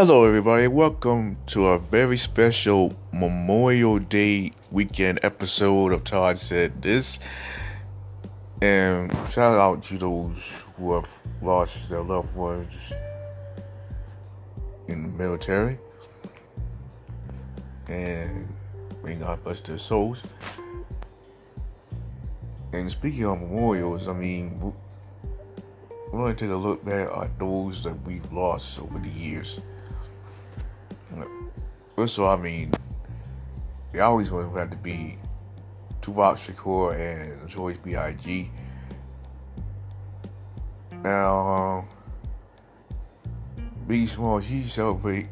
Hello, everybody. Welcome to a very special Memorial Day weekend episode of Todd Said This. And shout out to those who have lost their loved ones in the military. And may God bless their souls. And speaking of memorials, I mean, we're going to take a look back at those that we've lost over the years. First of all, I mean, they always going to have to be Tupac Shakur and Notorious B.I.G. Now, um, Biggie Small, he celebrated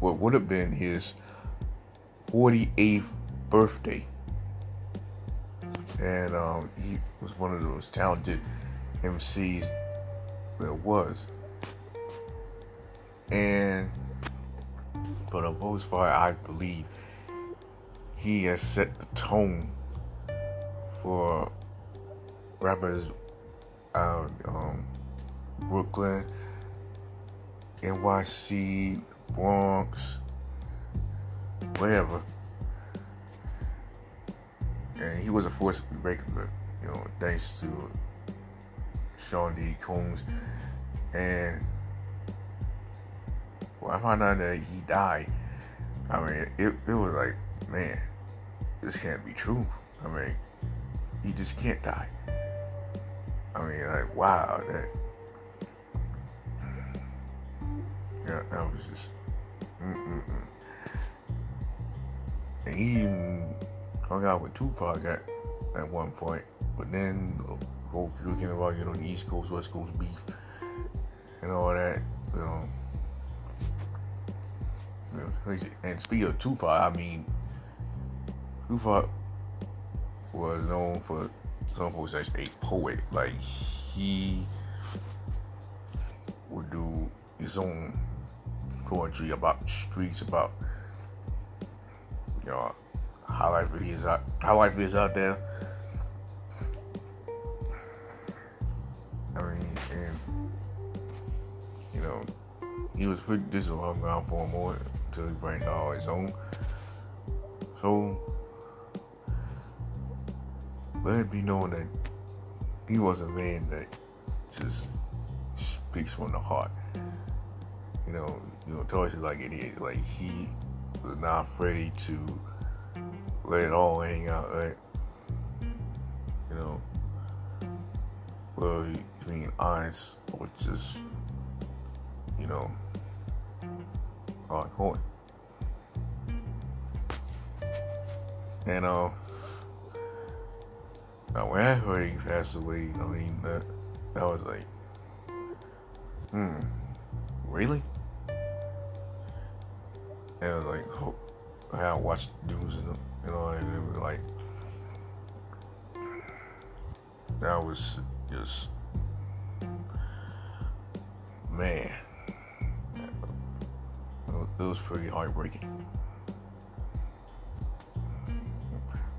what would have been his 48th birthday. And um, he was one of those talented MCs there was. And for the most part, I believe he has set the tone for rappers out um, Brooklyn, NYC, Bronx, wherever. And he was a force to be reckoned with, you know, thanks to Sean D. Combs. And when I found out that he died, I mean, it, it was like, man, this can't be true. I mean, he just can't die. I mean, like, wow, that, yeah, that was just, mm-mm-mm. And he even hung out with Tupac at, at one point, but then whole few came about, you know, the East Coast, West Coast beef and all that, you know. And speaking of Tupac, I mean, Tupac was known for some folks as a poet. Like he would do his own poetry about streets, about you know how life is out, how life is out there. I mean, and you know, he was pretty disappointed around for a until he brought all his own. So let it be known that he was a man that just speaks from the heart. Mm. You know, you know, told you like it is. Like he was not afraid to let it all hang out. Like, you know, well, being honest or just, you know, on point. And uh, now when I heard he passed away, I mean that that was like, hmm, really? And I was like, oh, I watched the news and you know, and it was like that was just man it was pretty heartbreaking.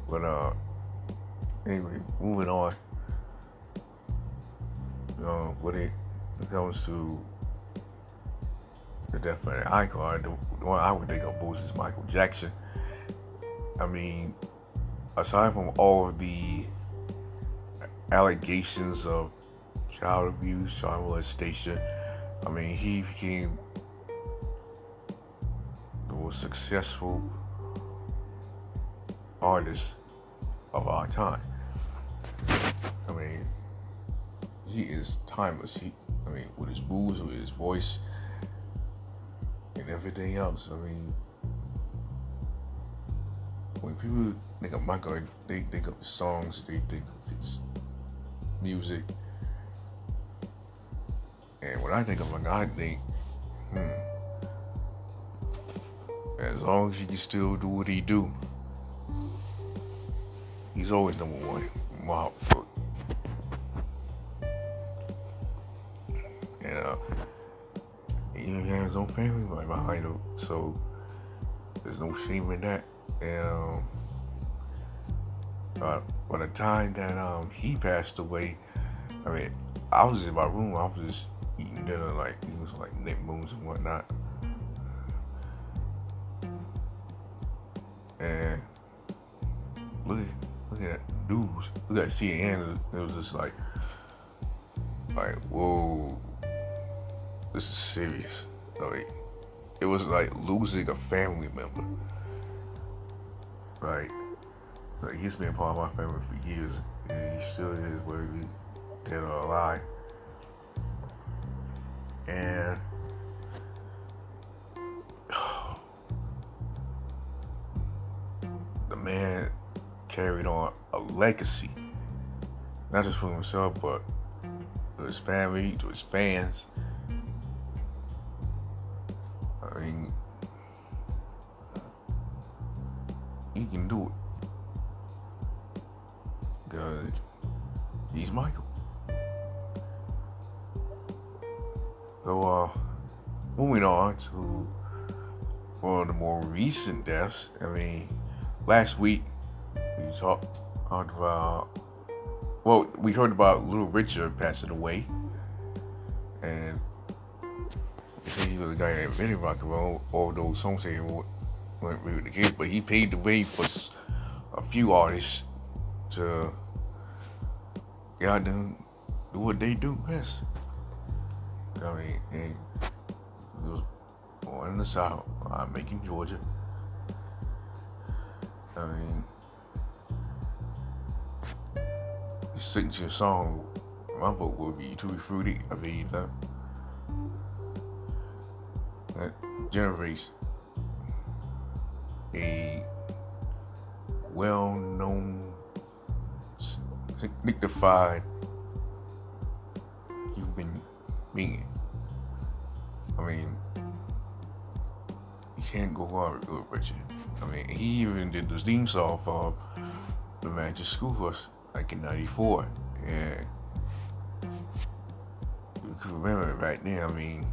But uh, anyway, moving on. Uh, when it comes to the death of an icon, the, one I would think of most is Michael Jackson. I mean, aside from all of the allegations of child abuse, child molestation, I mean, he became successful artist of our time. I mean, he is timeless. He, I mean, with his moves, with his voice, and everything else. I mean, when people think of Michael, they think of his songs, they think of his music. And when I think of him, I think, hmm, as long as he can still do what he do, he's always number one. Wow. And uh, he has his own family right behind him, so there's no shame in that. And um, uh, by the time that um he passed away, I mean, I was in my room. I was just eating dinner, like he was like Nick Moons and whatnot. And look at look at news. Look at CNN. It was just like like whoa, this is serious. Like it was like losing a family member. Like like he's been part of my family for years, and he still is, whether he's dead or alive. And carried on a legacy, not just for himself, but to his family, to his fans. I mean, he can do it. Because he's Michael. So, uh, moving on to one of the more recent deaths. I mean, last week we talked, about, well, we heard about Little Richard passing away. And they say he was a guy that invented rock and roll, although some say it wasn't really the case, but he paved the way for a few artists to get out do what they do best. I mean, and he was born in the South, uh, Macon, Georgia. I mean, his signature song, my vote would be Tutti Frutti. I mean, that, that generates a well-known, dignified human being. I mean, you can't go wrong with Richard. I mean, he even did the theme song for the Magic School Bus, like in '94, and you can remember it right there. I mean,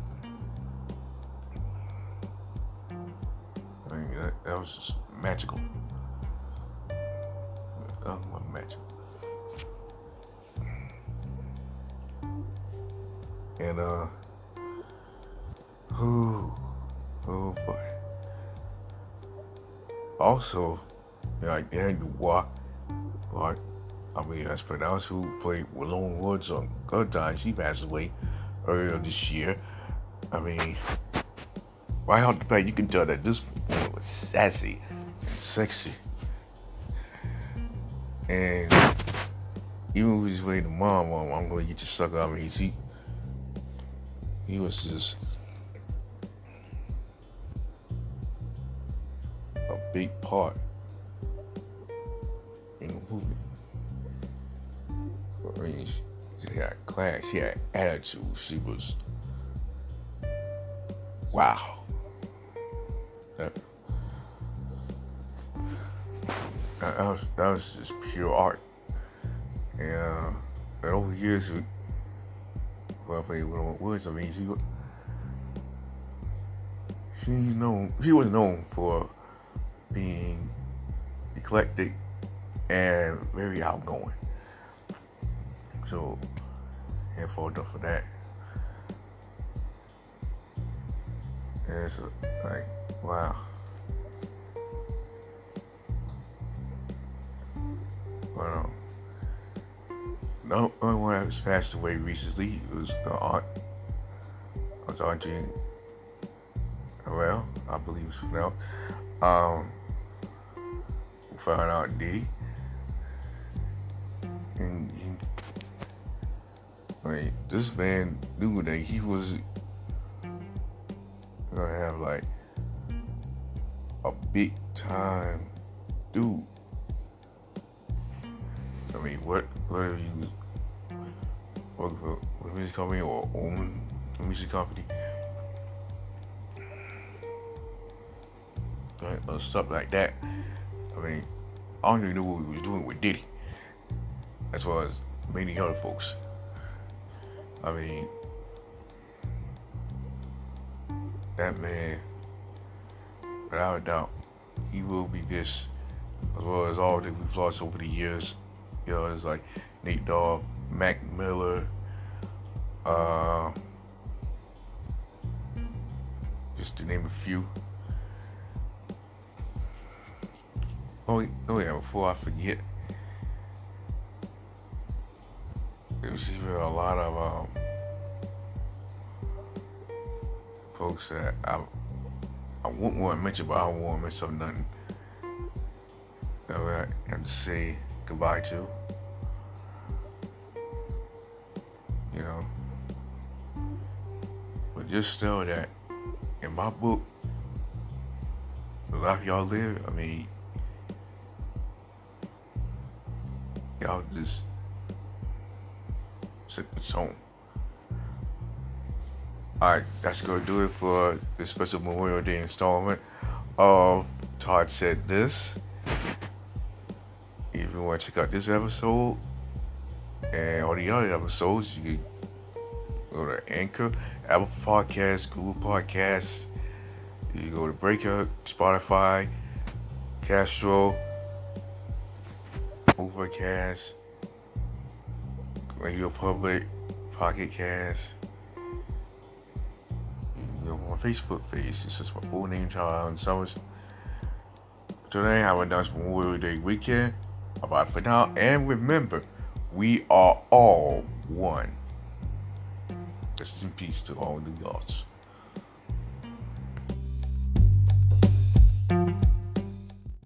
I mean that, that was just magical. Was magical. And uh, oh, oh boy. Also, you know, like Daniel Walk, Clark, I mean that's pronounced who played Willona Woods on Good Times. She passed away earlier this year. I mean, right out the bat, you can tell that this woman was sassy and sexy. And even with his way to mom, I'm gonna get you sucker out of me. He, he was just a big part Mean, she, had class, she had attitude, she was wow. That, that, was that was just pure art. And uh, and over the years, we, well, I played with Woods. I mean, she she's known. She was known for being eclectic and very outgoing. So, and for that. And it's like, wow. Um, no only one that was passed away recently was the aunt. Was Andre Harrell, I believe it's now. Um, found out Diddy. This man knew that he was gonna have like a big time dude. I mean, what whether he was working for a music company or own a music company, right, or stuff like that. I mean, I don't even know what he was doing with Diddy, as well as many other folks. I mean, that man, without a doubt, he will be this, as well as all that we've lost over the years. You know, it's like Nate Dogg, Mac Miller, uh, just to name a few. Oh, oh yeah, before I forget, there's even a lot of um, folks that I I wouldn't want to mention, but I don't want to miss up nothing that I have to say goodbye to. You know, but just know that in my book, the life y'all live, I mean, y'all just the tone. Alright, that's gonna do it for this special Memorial Day installment of Todd Said This. If you want to check out this episode and all the other episodes, you can go to Anchor, Apple Podcasts, Google Podcasts. You go to Breaker, Spotify, Castro, Overcast, Radio Public, Pocket Cast mm-hmm. my Facebook page. It's just my full name, Charles Summers. Today, i have a nice Memorial Day weekend. Bye for now. And remember, we are all one. Rest in peace to all the gods.